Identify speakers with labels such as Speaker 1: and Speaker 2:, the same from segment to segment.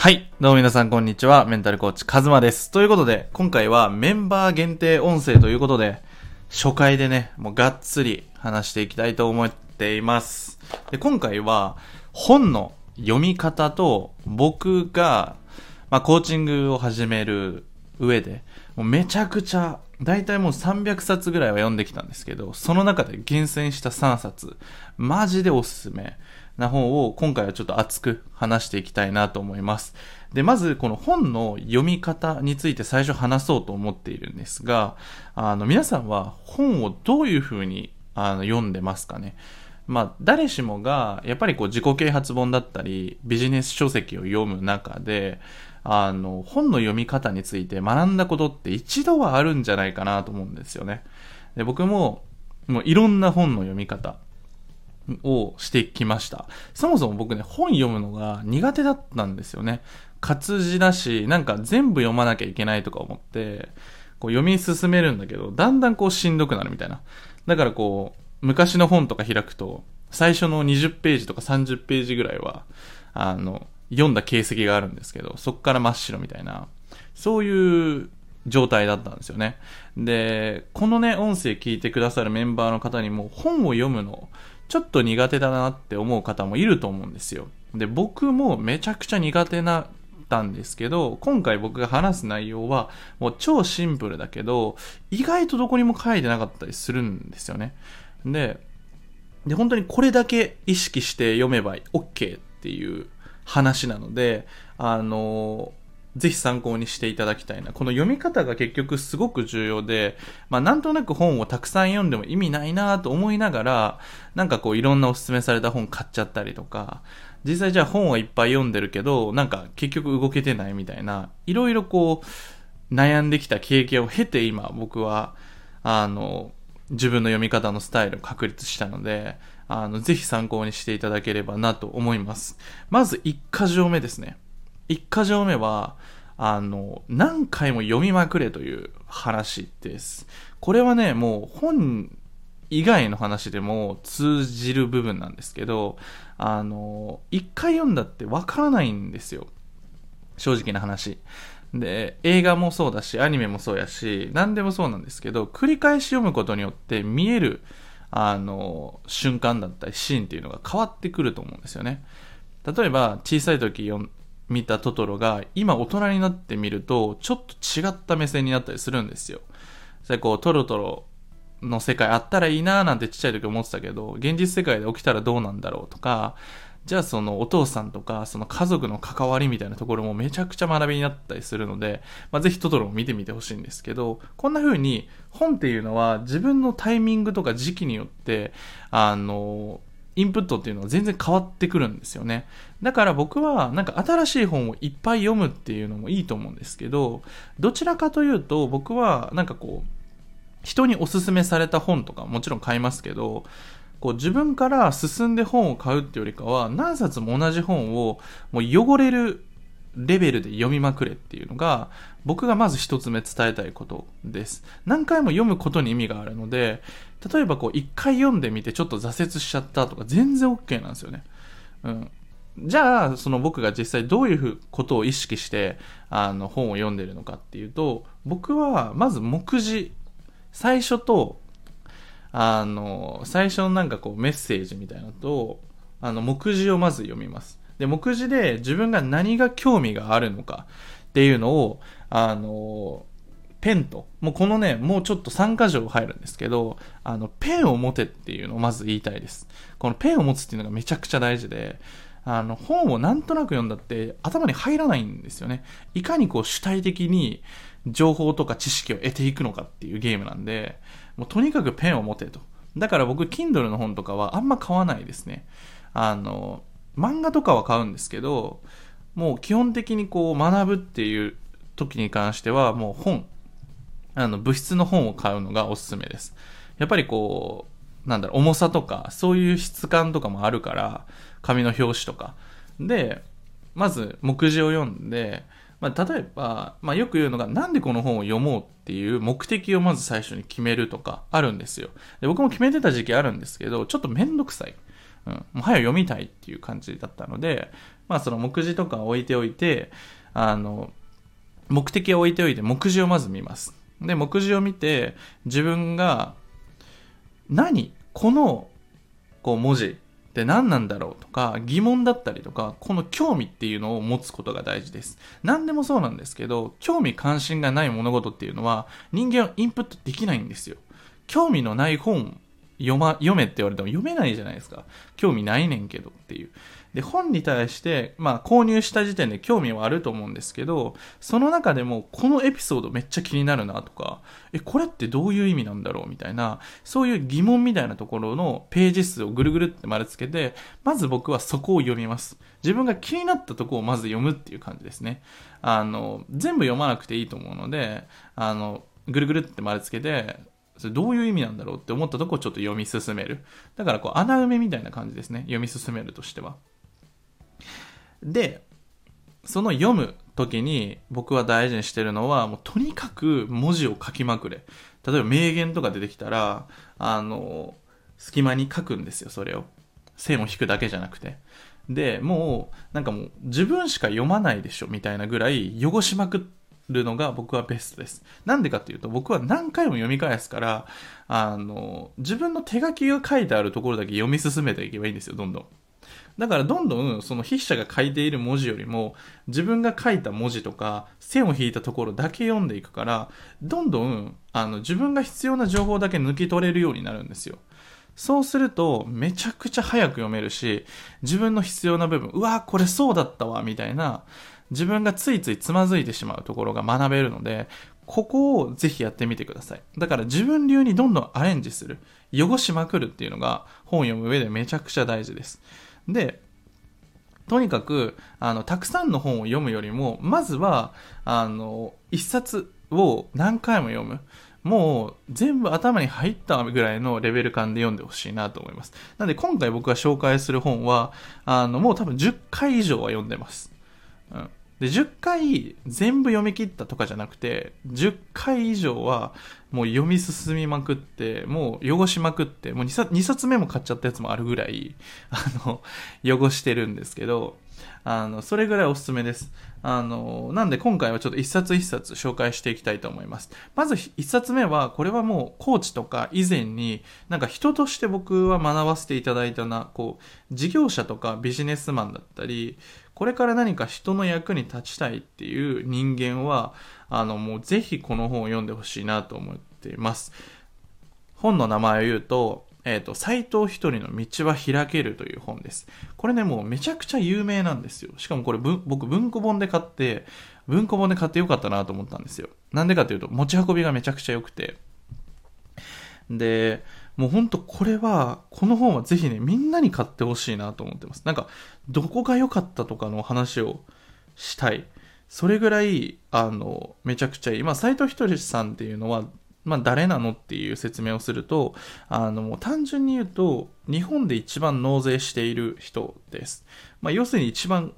Speaker 1: はい。どうも皆さん、こんにちは。メンタルコーチ、カズマです。ということで、今回はメンバー限定音声ということで、初回でね、もうがっつり話していきたいと思っています。で、今回は、本の読み方と、僕が、まあ、コーチングを始める上で、もうめちゃくちゃ、だいたいもう300冊ぐらいは読んできたんですけど、その中で厳選した3冊、マジでおすすめな本を今回はちょっと熱く話していきたいなと思います。で、まずこの本の読み方について最初話そうと思っているんですが、あの皆さんは本をどういう風にあの読んでますかね？まあ、誰しもが、やっぱりこう自己啓発本だったり、ビジネス書籍を読む中で、あの、本の読み方について学んだことって一度はあるんじゃないかなと思うんですよね。で僕も、もういろんな本の読み方をしてきました。そもそも僕ね、本読むのが苦手だったんですよね。活字だし、なんか全部読まなきゃいけないとか思って、こう読み進めるんだけど、だんだんこうしんどくなるみたいな。だからこう、昔の本とか開くと、最初の20ページとか30ページぐらいは、あの、読んだ形跡があるんですけど、そっから真っ白みたいな、そういう状態だったんですよね。で、このね、音声聞いてくださるメンバーの方にも、本を読むの、ちょっと苦手だなって思う方もいると思うんですよ。で、僕もめちゃくちゃ苦手な、たんですけど、今回僕が話す内容は、もう超シンプルだけど、意外とどこにも書いてなかったりするんですよね。で、で、本当にこれだけ意識して読めば OK っていう話なので、あの、ぜひ参考にしていただきたいな。この読み方が結局すごく重要で、まあなんとなく本をたくさん読んでも意味ないなと思いながら、なんかこういろんなおすすめされた本買っちゃったりとか、実際じゃあ本はいっぱい読んでるけど、なんか結局動けてないみたいな、いろいろこう悩んできた経験を経て今僕は、あの、自分の読み方のスタイルを確立したので、あの、ぜひ参考にしていただければなと思います。まず1箇条目ですね。1箇条目は、あの、何回も読みまくれという話です。これはね、もう本以外の話でも通じる部分なんですけど、あの、1回読んだってわからないんですよ。正直な話。で、映画もそうだし、アニメもそうやし、何でもそうなんですけど、繰り返し読むことによって見える、あの、瞬間だったりシーンっていうのが変わってくると思うんですよね。例えば、小さい時見たトトロが、今大人になってみると、ちょっと違った目線になったりするんですよ。それこう、トロトロの世界あったらいいなーなんてちっちゃい時思ってたけど、現実世界で起きたらどうなんだろうとか、じゃあそのお父さんとか、その家族の関わりみたいなところもめちゃくちゃ学びになったりするので、まあ、ぜひトトロを見てみてほしいんですけど、こんな風に本っていうのは自分のタイミングとか時期によって、あの、インプットっていうのは全然変わってくるんですよね。だから僕はなんか新しい本をいっぱい読むっていうのもいいと思うんですけど、どちらかというと僕はなんかこう、人におすすめされた本とかもちろん買いますけど、こう自分から進んで本を買うってよりかは何冊も同じ本をもう汚れるレベルで読みまくれっていうのが僕がまず一つ目伝えたいことです。何回も読むことに意味があるので、例えばこう一回読んでみてちょっと挫折しちゃったとか全然 OK なんですよね。うん。じゃあ、その僕が実際どういうことを意識してあの本を読んでるのかっていうと、僕はまず目次、最初とあの、最初のなんかこうメッセージみたいなのと、あの、目次をまず読みます。で、目次で自分が何が興味があるのかっていうのを、あの、ペンと、もうこのね、もうちょっと3箇条入るんですけど、あの、ペンを持てっていうのをまず言いたいです。このペンを持つっていうのがめちゃくちゃ大事で、あの、本をなんとなく読んだって頭に入らないんですよね。いかにこう主体的に情報とか知識を得ていくのかっていうゲームなんで、もうとにかくペンを持てと。だから僕、Kindle の本とかはあんま買わないですね。あの、漫画とかは買うんですけど、もう基本的にこう学ぶっていう時に関してはもう本、あの物質の本を買うのがおすすめです。やっぱりこう、なんだろ、重さとか、そういう質感とかもあるから、紙の表紙とか。で、まず目次を読んで、まあ、例えば、まあ、よく言うのが、なんでこの本を読もうっていう目的をまず最初に決めるとかあるんですよ。で僕も決めてた時期あるんですけど、ちょっとめんどくさい。うん。もう早読みたいっていう感じだったので、まあその目次とか置いておいて、あの、目的を置いておいて、目次をまず見ます。で、目次を見て、自分が、何？この、こう文字って何なんだろうとか疑問だったりとかこの興味っていうのを持つことが大事です。何でもそうなんですけど興味関心がない物事っていうのは人間はインプットできないんですよ。興味のない本読ま読めって言われても読めないじゃないですか。興味ないねんけどっていう。で、本に対して、まあ、購入した時点で興味はあると思うんですけど、その中でも、このエピソードめっちゃ気になるなとか、え、これってどういう意味なんだろう？みたいな、そういう疑問みたいなところのページ数をぐるぐるって丸つけて、まず僕はそこを読みます。自分が気になったとこをまず読むっていう感じですね。あの、全部読まなくていいと思うので、あの、ぐるぐるって丸つけて、それどういう意味なんだろうって思ったとこをちょっと読み進める。だからこう穴埋めみたいな感じですね。読み進めるとしては。で、その読む時に僕は大事にしてるのは、もうとにかく文字を書きまくれ。例えば名言とか出てきたら、あの、隙間に書くんですよ、それを。線を引くだけじゃなくて。で、もう、なんかもう自分しか読まないでしょ、みたいなぐらい汚しまくるのが僕はベストです。なんでかっていうと、僕は何回も読み返すから、あの、自分の手書きが書いてあるところだけ読み進めていけばいいんですよ、どんどん。だからどんどんその筆者が書いている文字よりも自分が書いた文字とか線を引いたところだけ読んでいくからどんどんあの自分が必要な情報だけ抜き取れるようになるんですよ。そうするとめちゃくちゃ早く読めるし自分の必要な部分うわこれそうだったわみたいな自分がついついつまずいてしまうところが学べるのでここをぜひやってみてください。だから自分流にどんどんアレンジする。汚しまくるっていうのが本を読む上でめちゃくちゃ大事です。で、とにかく、あの、たくさんの本を読むよりも、まずは、あの、一冊を何回も読む。もう全部頭に入ったぐらいのレベル感で読んでほしいなと思います。なので今回僕が紹介する本は、あの、もう多分10回以上は読んでます。うん。で、10回全部読み切ったとかじゃなくて、10回以上はもう読み進みまくって、もう汚しまくって、もう 2, 冊2冊目も買っちゃったやつもあるぐらい、あの、汚してるんですけど、あの、それぐらいおすすめです。あの、なんで今回はちょっと一冊一冊紹介していきたいと思います。まず一冊目は、これはもうコーチとか以前に、なんか人として僕は学ばせていただいたな、こう、事業者とかビジネスマンだったり、これから何か人の役に立ちたいっていう人間は、あの、もうぜひこの本を読んでほしいなと思っています。本の名前を言うと、えっ、ー、と、斎藤一人の道は開けるという本です。これね、もうめちゃくちゃ有名なんですよ。しかもこれ僕文庫本で買って、文庫本で買ってよかったなと思ったんですよ。なんでかというと、持ち運びがめちゃくちゃ良くて。で、もうほんとこれは、この本はぜひね、みんなに買ってほしいなと思ってます。なんか、どこが良かったとかの話をしたい。それぐらい、あの、めちゃくちゃいい。まあ、斎藤ひとりさんっていうのは、まあ、誰なのっていう説明をすると、あの、単純に言うと、日本で一番納税している人です。まあ、要するに一番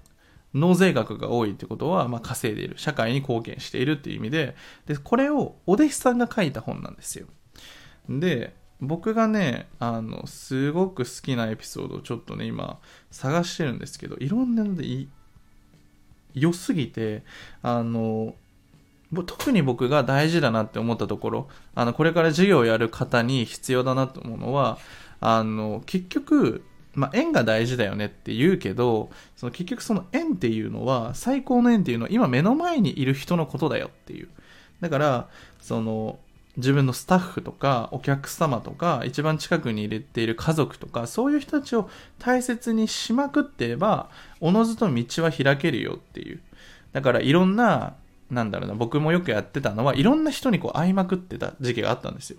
Speaker 1: 納税額が多いってことは、まあ、稼いでいる。社会に貢献しているっていう意味で、で、これをお弟子さんが書いた本なんですよ。で、僕がね、あの、すごく好きなエピソードをちょっとね、今、探してるんですけど、いろんなので良すぎて、あの、特に僕が大事だなって思ったところ、あの、これから授業をやる方に必要だなと思うのは、あの、結局、まあ、縁が大事だよねって言うけど、その結局その縁っていうのは、最高の縁っていうのは今目の前にいる人のことだよっていう。だから、その、自分のスタッフとかお客様とか一番近くに入れている家族とかそういう人たちを大切にしまくってればおのずと道は開けるよっていう。だからいろんななんだろうな僕もよくやってたのはいろんな人にこう会いまくってた時期があったんですよ。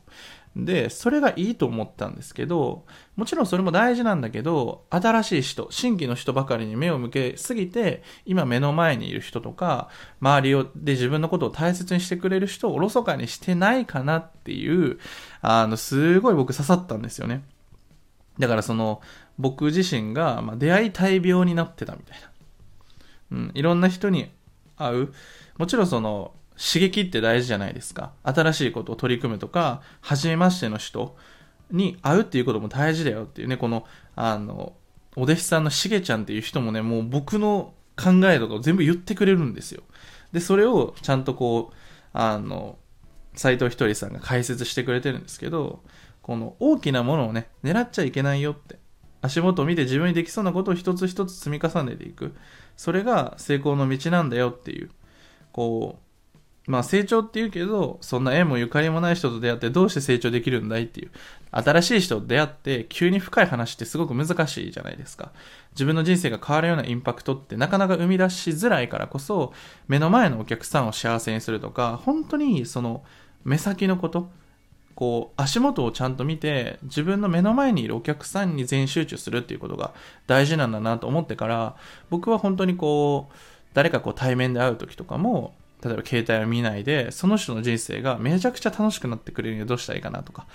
Speaker 1: で、それがいいと思ったんですけど、もちろんそれも大事なんだけど、新しい人、新規の人ばかりに目を向けすぎて、今目の前にいる人とか、周りをで自分のことを大切にしてくれる人をおろそかにしてないかなっていう、あの、すごい僕刺さったんですよね。だからその、僕自身が、まあ、出会い大病になってたみたいな。うん、いろんな人に会う。もちろんその、刺激って大事じゃないですか。新しいことを取り組むとか、初めましての人に会うっていうことも大事だよっていうね、この、あの、お弟子さんのしげちゃんっていう人もね、もう僕の考えとかを全部言ってくれるんですよ。で、それをちゃんとこう、あの、斎藤ひとりさんが解説してくれてるんですけど、この大きなものをね、狙っちゃいけないよって。足元を見て自分にできそうなことを一つ一つ積み重ねていく。それが成功の道なんだよっていう。こう、まあ成長って言うけど、そんな縁もゆかりもない人と出会ってどうして成長できるんだいっていう。新しい人と出会って急に深い話ってすごく難しいじゃないですか。自分の人生が変わるようなインパクトってなかなか生み出しづらいからこそ、目の前のお客さんを幸せにするとか、本当にその目先のこと、こう足元をちゃんと見て自分の目の前にいるお客さんに全集中するっていうことが大事なんだなと思ってから僕は本当にこう誰かこう対面で会う時とかも例えば携帯を見ないでその人の人生がめちゃくちゃ楽しくなってくれるにはどうしたらいいかなとか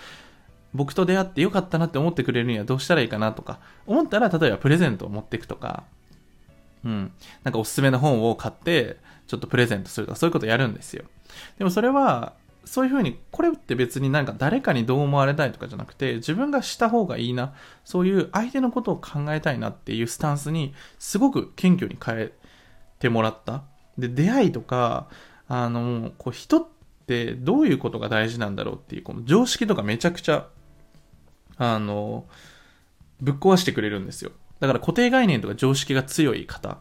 Speaker 1: 僕と出会ってよかったなって思ってくれるにはどうしたらいいかなとか思ったら例えばプレゼントを持っていくとかうんなんかおすすめの本を買ってちょっとプレゼントするとかそういうことやるんですよでもそれはそういうふうに、これって別になんか誰かにどう思われたいとかじゃなくて、自分がした方がいいな、そういう相手のことを考えたいなっていうスタンスに、すごく謙虚に変えてもらった。で、出会いとか、あの、こう人ってどういうことが大事なんだろうっていう、この常識とかめちゃくちゃ、あの、ぶっ壊してくれるんですよ。だから固定概念とか常識が強い方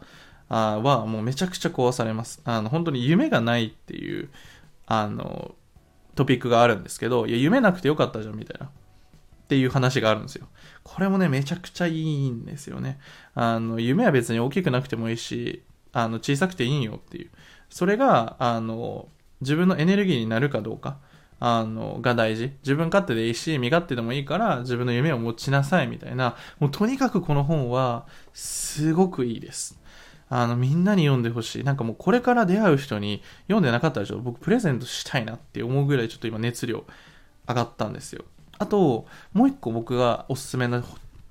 Speaker 1: はもうめちゃくちゃ壊されます。あの、本当に夢がないっていう、あの、トピックがあるんですけど、いや、夢なくてよかったじゃん、みたいな。っていう話があるんですよ。これもね、めちゃくちゃいいんですよね。あの、夢は別に大きくなくてもいいし、あの、小さくていいよっていう。それが、あの、自分のエネルギーになるかどうか、あの、が大事。自分勝手でいいし、身勝手でもいいから、自分の夢を持ちなさいみたいな。もうとにかくこの本は、すごくいいです。あの、みんなに読んでほしい。なんかもうこれから出会う人に読んでなかったでしょ僕プレゼントしたいなって思うぐらいちょっと今熱量上がったんですよ。あと、もう一個僕がおすすめな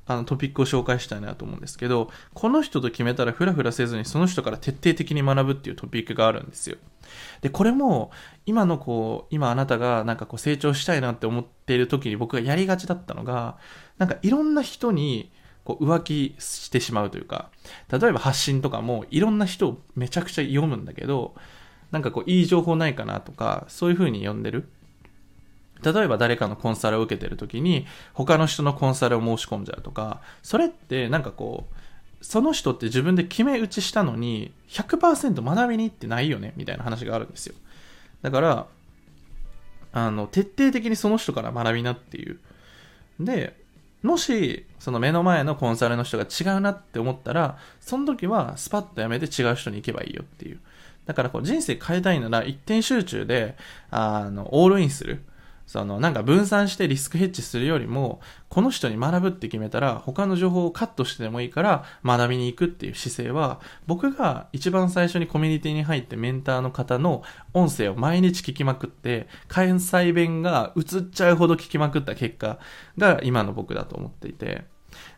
Speaker 1: あのトピックを紹介したいなと思うんですけど、この人と決めたらフラフラせずにその人から徹底的に学ぶっていうトピックがあるんですよ。で、これも今のこう、今あなたがなんかこう成長したいなって思っている時に僕がやりがちだったのが、なんかいろんな人にこう浮気してしまうというか、例えば発信とかもいろんな人をめちゃくちゃ読むんだけど、なんかこういい情報ないかなとか、そういう風に読んでる。例えば誰かのコンサルを受けてる時に他の人のコンサルを申し込んじゃうとか、それってなんかこう、その人って自分で決め打ちしたのに100%学びに行ってないよねみたいな話があるんですよ。だから、あの、徹底的にその人から学びなっていう。で、もし、その目の前のコンサルの人が違うなって思ったら、その時はスパッとやめて違う人に行けばいいよっていう。だからこう人生変えたいなら一点集中で、あの、オールインする。そのなんか分散してリスクヘッジするよりも、この人に学ぶって決めたら、他の情報をカットしてでもいいから学びに行くっていう姿勢は、僕が一番最初にコミュニティに入ってメンターの方の音声を毎日聞きまくって、関西弁が映っちゃうほど聞きまくった結果が今の僕だと思っていて、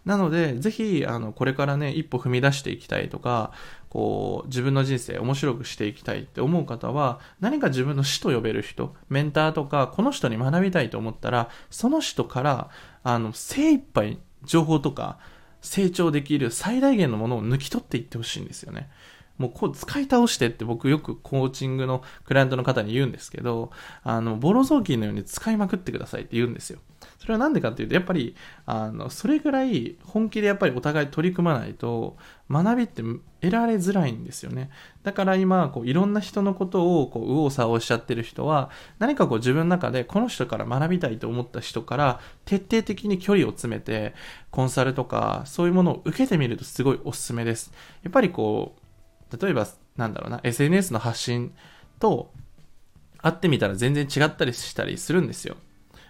Speaker 1: なので、ぜひ、あの、これからね、一歩踏み出していきたいとか、こう、自分の人生面白くしていきたいって思う方は、何か自分の師と呼べる人、メンターとか、この人に学びたいと思ったら、その人から、あの、精一杯情報とか、成長できる最大限のものを抜き取っていってほしいんですよね。もうこう使い倒してって僕よくコーチングのクライアントの方に言うんですけど、あの、ボロ雑巾のように使いまくってくださいって言うんですよ。それはなんでかっていうと、やっぱり、あの、それぐらい本気でやっぱりお互い取り組まないと、学びって得られづらいんですよね。だから今、こう、いろんな人のことを、こう、右往左往しちゃってる人は、何かこう自分の中でこの人から学びたいと思った人から、徹底的に距離を詰めて、コンサルとか、そういうものを受けてみるとすごいおすすめです。やっぱりこう、例えば、なんだろうな、SNS の発信と、会ってみたら全然違ったりしたりするんですよ。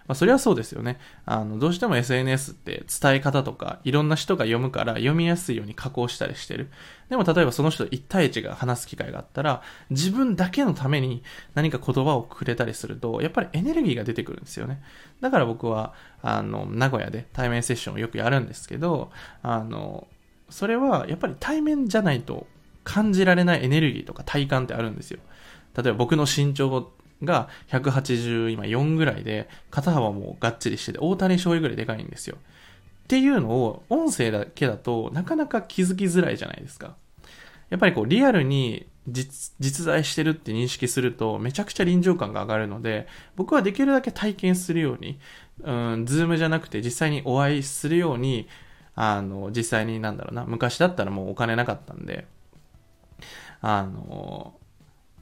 Speaker 1: まあ、それはそうですよね。あの、どうしても SNS って伝え方とか、いろんな人が読むから読みやすいように加工したりしてる。でも例えばその人1対1が話す機会があったら、自分だけのために何か言葉をくれたりすると、やっぱりエネルギーが出てくるんですよね。だから僕は、あの、名古屋で対面セッションをよくやるんですけど、あの、それはやっぱり対面じゃないと感じられないエネルギーとか体感ってあるんですよ。例えば僕の身長が180今4ぐらいで、肩幅もがっちりしてて、大谷翔平ぐらいでかいんですよ。っていうのを音声だけだとなかなか気づきづらいじゃないですか。やっぱりこうリアルに実在してるって認識するとめちゃくちゃ臨場感が上がるので僕はできるだけ体験するようにうんズームじゃなくて実際にお会いするようにあの実際になんだろうな昔だったらもうお金なかったんであの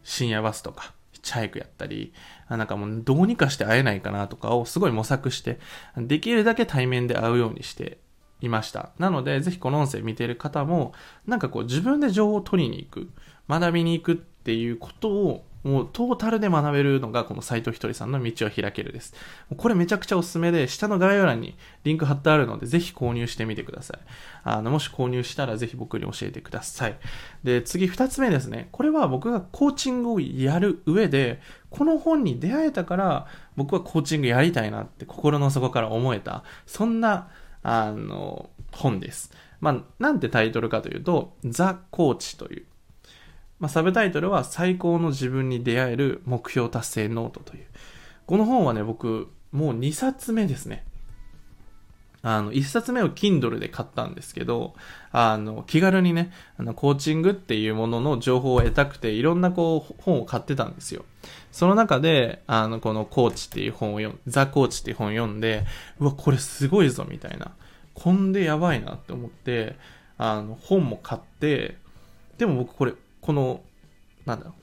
Speaker 1: 深夜バスとかチャイクやったりなんかもうどうにかして会えないかなとかをすごい模索してできるだけ対面で会うようにしていました。なので、ぜひこの音声見ている方も、なんかこう自分で情報を取りに行く、学びに行くっていうことを、もうトータルで学べるのがこの斎藤ひとりさんの道を開けるです。これめちゃくちゃおすすめで、下の概要欄にリンク貼ってあるので、ぜひ購入してみてください。あの、もし購入したらぜひ僕に教えてください。で、次二つ目ですね。これは僕がコーチングをやる上で、この本に出会えたから、僕はコーチングやりたいなって心の底から思えた、そんなあの、本です。まあ、なんてタイトルかというと、ザ・コーチという。まあ、サブタイトルは最高の自分に出会える目標達成ノートという。この本はね、僕、もう2冊目ですね。あの、1冊目を Kindle で買ったんですけど、あの、気軽にね、あの、コーチングっていうものの情報を得たくて、いろんなこう、本を買ってたんですよ。その中で、あの、このコーチっていう本を読ん、ザ・コーチっていう本を読んで、うわ、これすごいぞ、みたいな。こんでやばいなって思って、あの、本も買って、でも僕これ、この、なんだろう、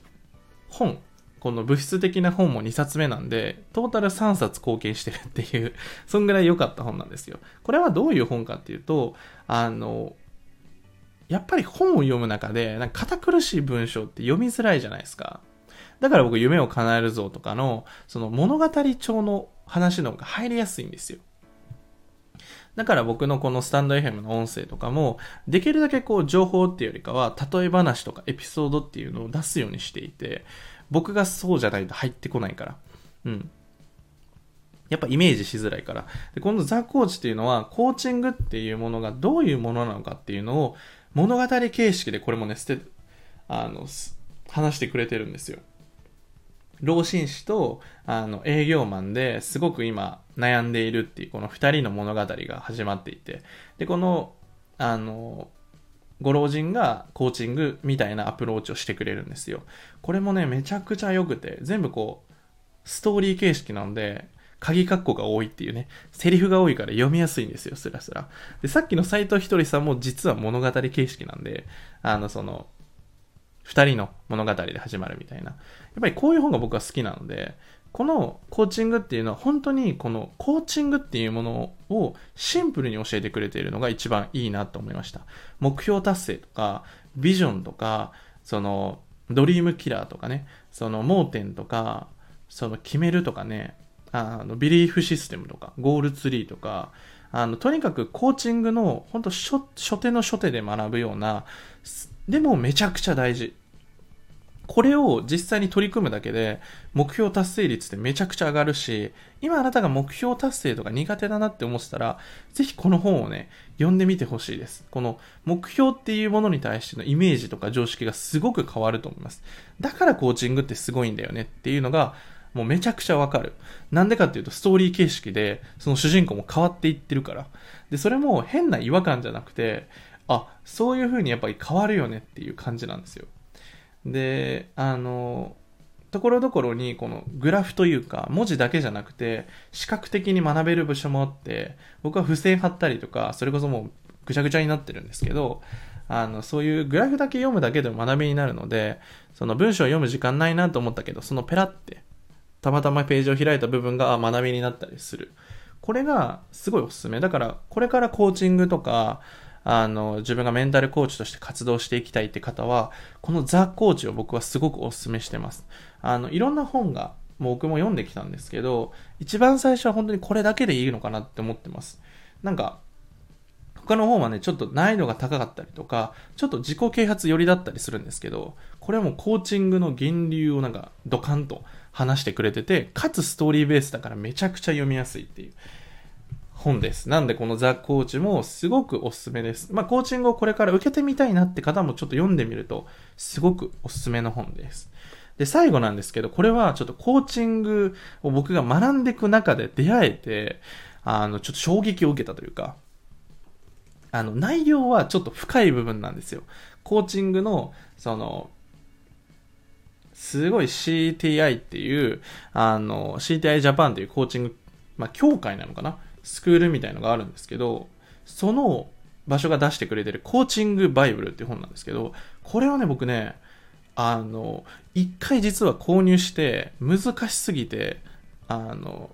Speaker 1: 本、この物質的な本も2冊目なんで、トータル3冊貢献してるっていう、そんぐらい良かった本なんですよ。これはどういう本かっていうと、あの、やっぱり本を読む中で、なんか堅苦しい文章って読みづらいじゃないですか。だから僕、夢を叶えるぞとかの、その物語調の話の方が入りやすいんですよ。だから僕のこのスタンド FM の音声とかも、できるだけこう情報っていうよりかは、例え話とかエピソードっていうのを出すようにしていて、僕がそうじゃないと入ってこないから。うん。やっぱイメージしづらいから。で、このザ・コーチっていうのは、コーチングっていうものがどういうものなのかっていうのを、物語形式でこれもね、捨て、あの、話してくれてるんですよ。老紳士とあの営業マンですごく今悩んでいるっていうこの2人の物語が始まっていてでこのあのご老人がコーチングみたいなアプローチをしてくれるんですよこれもねめちゃくちゃ良くて全部こうストーリー形式なので鍵括弧が多いっていうね、セリフが多いから読みやすいんですよ、スラスラ。で、さっきの斎藤ひとりさんも実は物語形式なんで、あの、その、二人の物語で始まるみたいな。やっぱりこういう本が僕は好きなので、このコーチングっていうのは本当にこのコーチングっていうものをシンプルに教えてくれているのが一番いいなと思いました。目標達成とか、ビジョンとか、そのドリームキラーとかね、その盲点とか、その決めるとかね、あのビリーフシステムとか、ゴールツリーとか、あのとにかくコーチングの本当初初手の初手で学ぶようなでもめちゃくちゃ大事。これを実際に取り組むだけで目標達成率ってめちゃくちゃ上がるし、今あなたが目標達成とか苦手だなって思ってたら、ぜひこの本をね、読んでみてほしいです。この目標っていうものに対してのイメージとか常識がすごく変わると思います。だからコーチングってすごいんだよねっていうのが、もうめちゃくちゃわかる。なんでかっていうとストーリー形式で、その主人公も変わっていってるから。で、それも変な違和感じゃなくて、あ、そういう風にやっぱり変わるよねっていう感じなんですよ。で、あの、ところどころにこのグラフというか文字だけじゃなくて視覚的に学べる部署もあって僕は付箋貼ったりとかそれこそもうぐちゃぐちゃになってるんですけどあのそういうグラフだけ読むだけでも学びになるのでその文章を読む時間ないなと思ったけどそのペラってたまたまページを開いた部分が学びになったりする。これがすごいおすすめ。だからこれからコーチングとかあの、自分がメンタルコーチとして活動していきたいって方は、このザ・コーチを僕はすごくお勧めしてます。あの、いろんな本が、もう僕も読んできたんですけど、一番最初は本当にこれだけでいいのかなって思ってます。なんか、他の本はね、ちょっと難易度が高かったりとか、ちょっと自己啓発寄りだったりするんですけど、これはもうコーチングの源流をなんかドカンと話してくれてて、かつストーリーベースだからめちゃくちゃ読みやすいっていう。本です。なんでこのザ・コーチもすごくおすすめです。まあコーチングをこれから受けてみたいなって方もちょっと読んでみるとすごくおすすめの本です。で、最後なんですけど、これはちょっとコーチングを僕が学んでいく中で出会えて、あの、ちょっと衝撃を受けたというか、あの、内容はちょっと深い部分なんですよ。コーチングの、その、すごい CTI っていう、あの、CTI ジャパンっていうコーチング、まあ、協会なのかな？スクールみたいのがあるんですけど、その場所が出してくれてるコーチングバイブルっていう本なんですけど、これはね、僕ね、あの、一回実は購入して、難しすぎて、あの、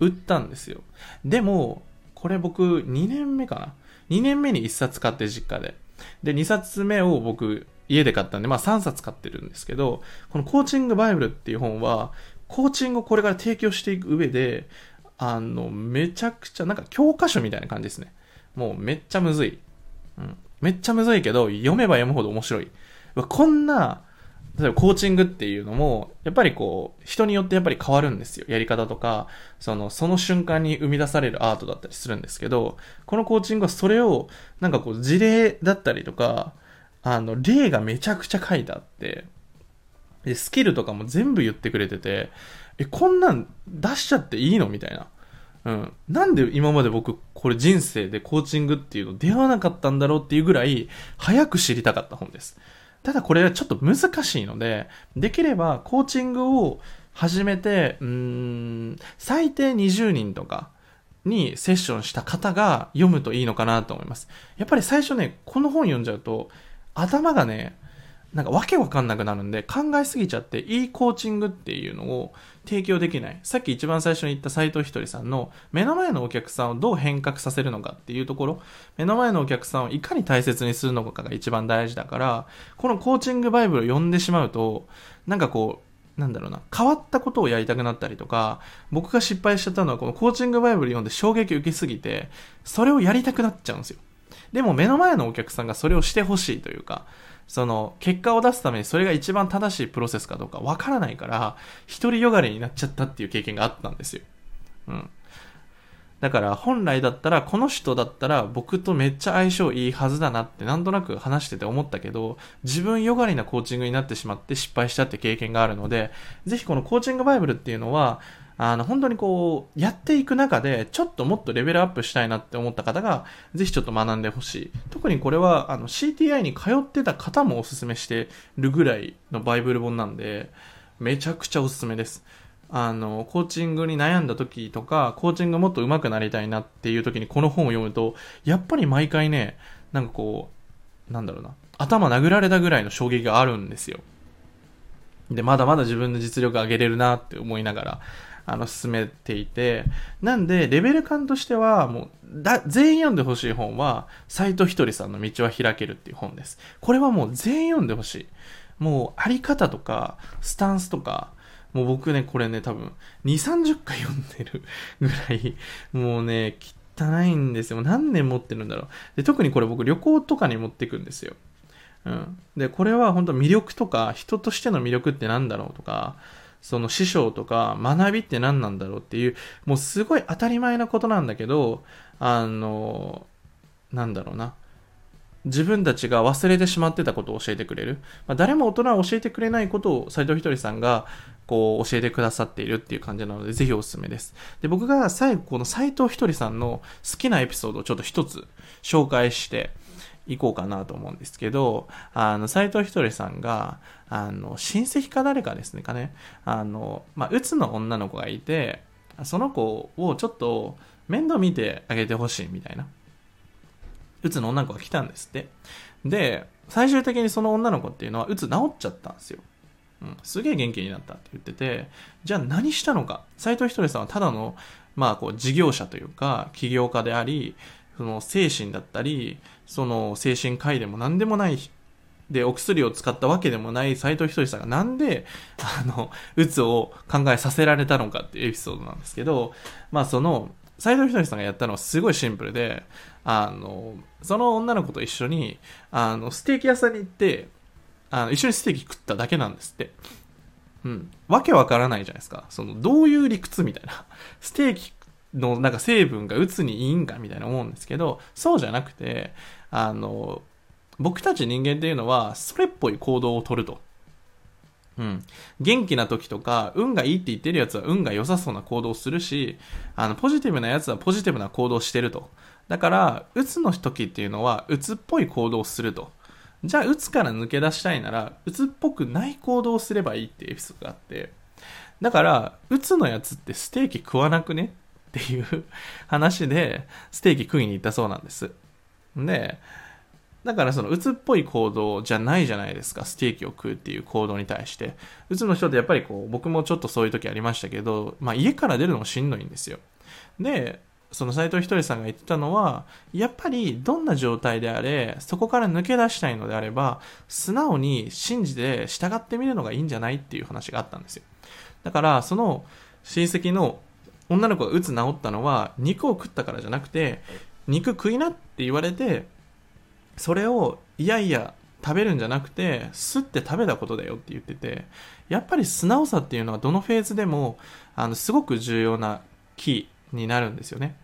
Speaker 1: 売ったんですよ。でも、これ僕2年目かな ?2 年目に1冊買って実家で。で、2冊目を僕家で買ったんで、まあ3冊買ってるんですけど、このコーチングバイブルっていう本は、コーチングをこれから提供していく上で、あの、めちゃくちゃ、なんか教科書みたいな感じですね。もうめっちゃむずい。うん。めっちゃむずいけど、読めば読むほど面白い。こんな、例えばコーチングっていうのも、やっぱりこう、人によってやっぱり変わるんですよ。やり方とか、その、その瞬間に生み出されるアートだったりするんですけど、このコーチングはそれを、なんかこう、事例だったりとか、あの、例がめちゃくちゃ書いてあって、で、スキルとかも全部言ってくれてて、え、こんなん出しちゃっていいの？みたいな。うん。なんで今まで僕、これ人生でコーチングっていうの出会わなかったんだろうっていうぐらい、早く知りたかった本です。ただこれはちょっと難しいので、できればコーチングを始めて、うん、最低20人とかにセッションした方が読むといいのかなと思います。やっぱり最初ね、この本読んじゃうと、頭がね、なんかわけわかんなくなるんで、考えすぎちゃって、いいコーチングっていうのを提供できない。さっき一番最初に言った斉藤ひとりさんの、目の前のお客さんをどう変革させるのかっていうところ、目の前のお客さんをいかに大切にするのかが一番大事だから、このコーチングバイブルを読んでしまうと、なんかこう、なんだろうな、変わったことをやりたくなったりとか、僕が失敗しちゃったのは、このコーチングバイブル読んで衝撃を受けすぎて、それをやりたくなっちゃうんですよ。でも目の前のお客さんがそれをしてほしいというか、その結果を出すためにそれが一番正しいプロセスかどうかわからないから、独りよがりになっちゃったっていう経験があったんですよ。うん。だから本来だったら、この人だったら僕とめっちゃ相性いいはずだなってなんとなく話してて思ったけど、自分よがりなコーチングになってしまって失敗したって経験があるので、ぜひこのコーチングバイブルっていうのは、あの、本当にこう、やっていく中で、ちょっともっとレベルアップしたいなって思った方が、ぜひちょっと学んでほしい。特にこれは、あの、CTI に通ってた方もおすすめしてるぐらいのバイブル本なんで、めちゃくちゃおすすめです。あの、コーチングに悩んだ時とか、コーチングもっと上手くなりたいなっていう時にこの本を読むと、やっぱり毎回ね、なんかこう、なんだろうな、頭殴られたぐらいの衝撃があるんですよ。で、まだまだ自分の実力上げれるなって思いながら、あの、進めていて、なんで、レベル感としては、もう、だ、全員読んでほしい本は、斎藤ひとりさんの道は開けるっていう本です。これはもう全員読んでほしい。もう、あり方とか、スタンスとか、もう僕ね、これね、多分、2、30回読んでる ぐらい、もうね、汚いんですよ。何年持ってるんだろう。で、特にこれ僕、旅行とかに持ってくんですよ。うん。で、これは本当魅力とか、人としての魅力って何だろうとか、その師匠とか学びって何なんだろうっていう、もうすごい当たり前なことなんだけど、あの、なんだろうな。自分たちが忘れてしまってたことを教えてくれる。まあ、誰も大人は教えてくれないことを斉藤ひとりさんがこう教えてくださっているっていう感じなので、ぜひおすすめです。で、僕が最後この斉藤ひとりさんの好きなエピソードをちょっと一つ紹介していこうかなと思うんですけど、あの、斉藤ひとりさんが、あの、親戚か誰かですねかね、あの、まあ、うつの女の子がいて、その子をちょっと面倒見てあげてほしいみたいな。うつの女の子が来たんですって。で、最終的にその女の子っていうのは、うつ治っちゃったんですよ。うん、すげえ元気になったって言ってて、じゃあ何したのか。斉藤ひとりさんはただの、まあこう事業者というか、起業家であり、その精神だったり、その精神科医でも何でもない、で、お薬を使ったわけでもない斉藤ひとりさんがなんで、あの、うつを考えさせられたのかっていうエピソードなんですけど、まあその、斉藤ひとりさんがやったのはすごいシンプルで、あの、その女の子と一緒に、あの、ステーキ屋さんに行って、あの、一緒にステーキ食っただけなんですって。うん。わけわからないじゃないですか。その、どういう理屈みたいな。ステーキのなんか成分が鬱にいいんかみたいな思うんですけど、そうじゃなくて、あの、僕たち人間っていうのは、それっぽい行動をとると。うん。元気な時とか、運がいいって言ってるやつは運が良さそうな行動をするし、あの、ポジティブなやつはポジティブな行動をしてると。だから、うつの時っていうのは、うつっぽい行動をすると。じゃあ、うつから抜け出したいなら、うつっぽくない行動をすればいいってエピソードがあって、だから、うつのやつってステーキ食わなくね？っていう話で、ステーキ食いに行ったそうなんです。で、だからその、うつっぽい行動じゃないじゃないですか、ステーキを食うっていう行動に対して。うつの人ってやっぱりこう、僕もちょっとそういう時ありましたけど、まあ家から出るのもしんどいんですよ。で、その斎藤ひとりさんが言ってたのは、やっぱりどんな状態であれ、そこから抜け出したいのであれば、素直に信じて従ってみるのがいいんじゃないっていう話があったんですよ。だから、その親戚の女の子がうつ治ったのは、肉を食ったからじゃなくて、肉食いなって言われて、それをいやいや食べるんじゃなくて、すって食べたことだよって言ってて、やっぱり素直さっていうのはどのフェーズでも、あの、すごく重要なキー。になるんですよね。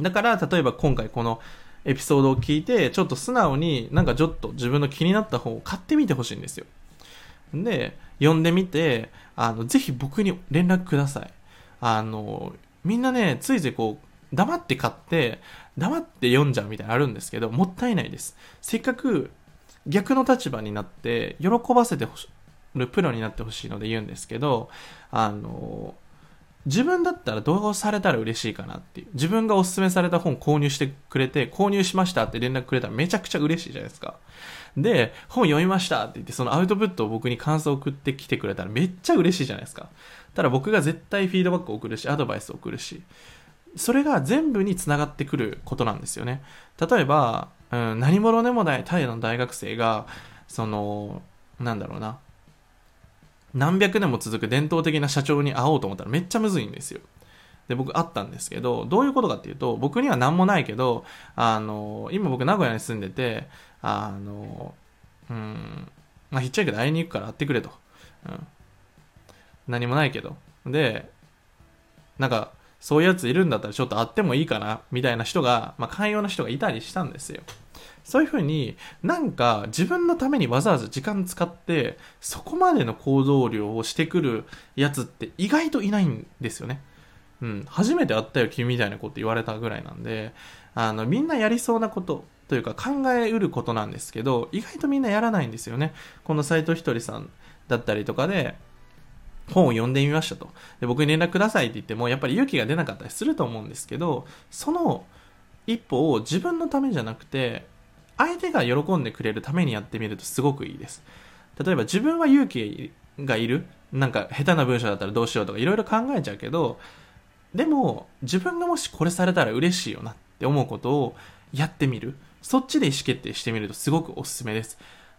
Speaker 1: だから、例えば今回このエピソードを聞いて、ちょっと素直になんかちょっと自分の気になった本を買ってみてほしいんですよ。で、読んでみて、あの、ぜひ僕に連絡ください。あの、みんなね、ついついこう、黙って買って、黙って読んじゃうみたいなのあるんですけど、もったいないです。せっかく逆の立場になって、喜ばせてほしるプロになってほしいので言うんですけど、あの、自分だったらどうされたら嬉しいかなっていう。自分がおすすめされた本購入してくれて、購入しましたって連絡くれたらめちゃくちゃ嬉しいじゃないですか。で、本読みましたって言って、そのアウトプットを僕に感想を送ってきてくれたらめっちゃ嬉しいじゃないですか。ただ僕が絶対フィードバックを送るし、アドバイスを送るし、それが全部に繋がってくることなんですよね。例えば、うん、何者でもないタイの大学生が、その、なんだろうな、何百年も続く伝統的な社長に会おうと思ったらめっちゃむずいんですよ。で、僕会ったんですけど、どういうことかっていうと、僕には何もないけど、あの、今僕名古屋に住んでて、あの、うん、まあ、ひっちゃいけど会いに行くから会ってくれと。うん。何もないけど。で、なんか、そういうやついるんだったらちょっと会ってもいいかな、みたいな人が、まあ、寛容な人がいたりしたんですよ。そういうふうになんか自分のためにわざわざ時間使ってそこまでの行動量をしてくるやつって意外といないんですよね。うん。初めて会ったよ君みたいなこと言われたぐらいなんで、あの、みんなやりそうなことというか考えうることなんですけど、意外とみんなやらないんですよね。この斎藤ひとりさんだったりとかで、本を読んでみましたと。で、僕に連絡くださいって言っても、やっぱり勇気が出なかったりすると思うんですけど、その一歩を自分のためじゃなくて、相手が喜んでくれるためにやってみるとすごくいいです。例えば自分は勇気がいるなんか下手な文章だったらどうしようとかいろいろ考えちゃうけど、でも自分がもしこれされたら嬉しいよなって思うことをやってみる。そっちで意思決定してみるとすごくおすすめです。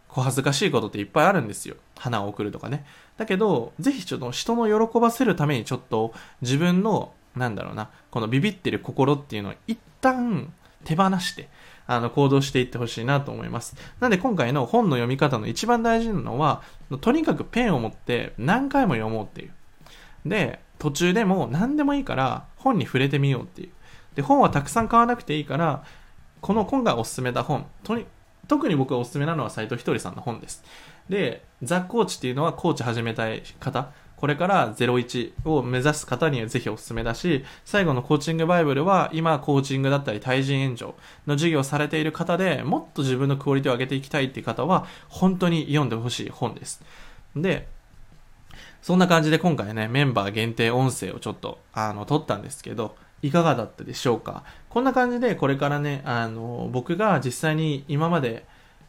Speaker 1: 小恥ずかしいことっていっぱいあるんですよ。花を送るとかね。だけど、ぜひちょっと人の喜ばせるためにちょっと自分の、なんだろうな、このビビってる心っていうのを一旦手放して、あの、行動していってほしいなと思います。なんで今回の本の読み方の一番大事なのは、とにかくペンを持って何回も読もうっていう。で、途中でも何でもいいから本に触れてみようっていう。で、本はたくさん買わなくていいから、この今回おすすめた本、とに特に僕がおすすめなのは斎藤ひとりさんの本です。で、ザ・コーチっていうのはコーチ始めたい方、これから01を目指す方にはぜひおすすめだし、最後のコーチングバイブルは今コーチングだったり対人援助の授業をされている方でもっと自分のクオリティを上げていきたいっていう方は本当に読んでほしい本です。で、そんな感じで今回ね、メンバー限定音声をちょっとあの撮ったんですけど、いかがだったでしょうか？こんな感じでこれからね、あの、僕が実際に今まで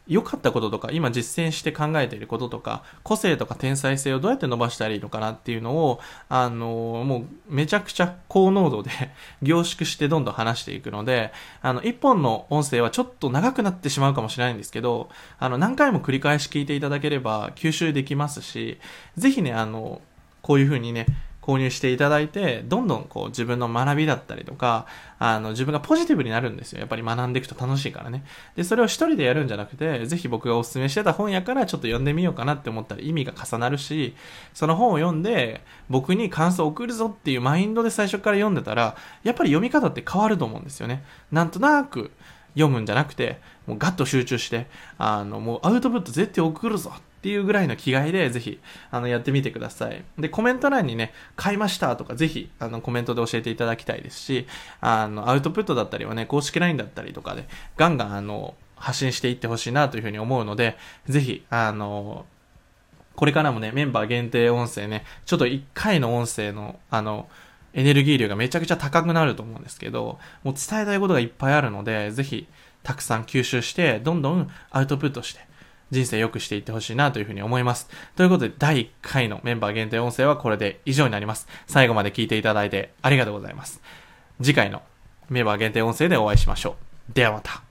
Speaker 1: 良かったこととか、今実践して考えていることとか、個性とか天才性をどうやって伸ばしたらいいのかなっていうのを、あの、もうめちゃくちゃ高濃度で 凝縮してどんどん話していくので、あの、一本の音声はちょっと長くなってしまうかもしれないんですけど、あの、何回も繰り返し聞いていただければ吸収できますし、ぜひね、あの、こういう風にね、購入していただいて、どんどんこう自分の学びだったりとか、あの自分がポジティブになるんですよ。やっぱり学んでいくと楽しいからね。で、それを一人でやるんじゃなくて、ぜひ僕がお勧めしてた本やからちょっと読んでみようかなって思ったら意味が重なるし、その本を読んで僕に感想を送るぞっていうマインドで最初から読んでたら、やっぱり読み方って変わると思うんですよね。なんとなく、読むんじゃなくて、もうガッと集中して、あの、もうアウトプット絶対送るぞっていうぐらいの気概で、ぜひ、あの、やってみてください。で、コメント欄にね、買いましたとか、ぜひ、あの、コメントで教えていただきたいですし、あの、アウトプットだったりはね、公式 LINE だったりとかで、ガンガン、あの、発信していってほしいなというふうに思うので、ぜひ、あの、これからもね、メンバー限定音声ね、ちょっと1回の音声の、あの、エネルギー量がめちゃくちゃ高くなると思うんですけど、もう伝えたいことがいっぱいあるので、ぜひ、たくさん吸収して、どんどんアウトプットして、人生良くしていってほしいなというふうに思います。ということで、第1回のメンバー限定音声はこれで以上になります。最後まで聞いていただいてありがとうございます。次回のメンバー限定音声でお会いしましょう。ではまた。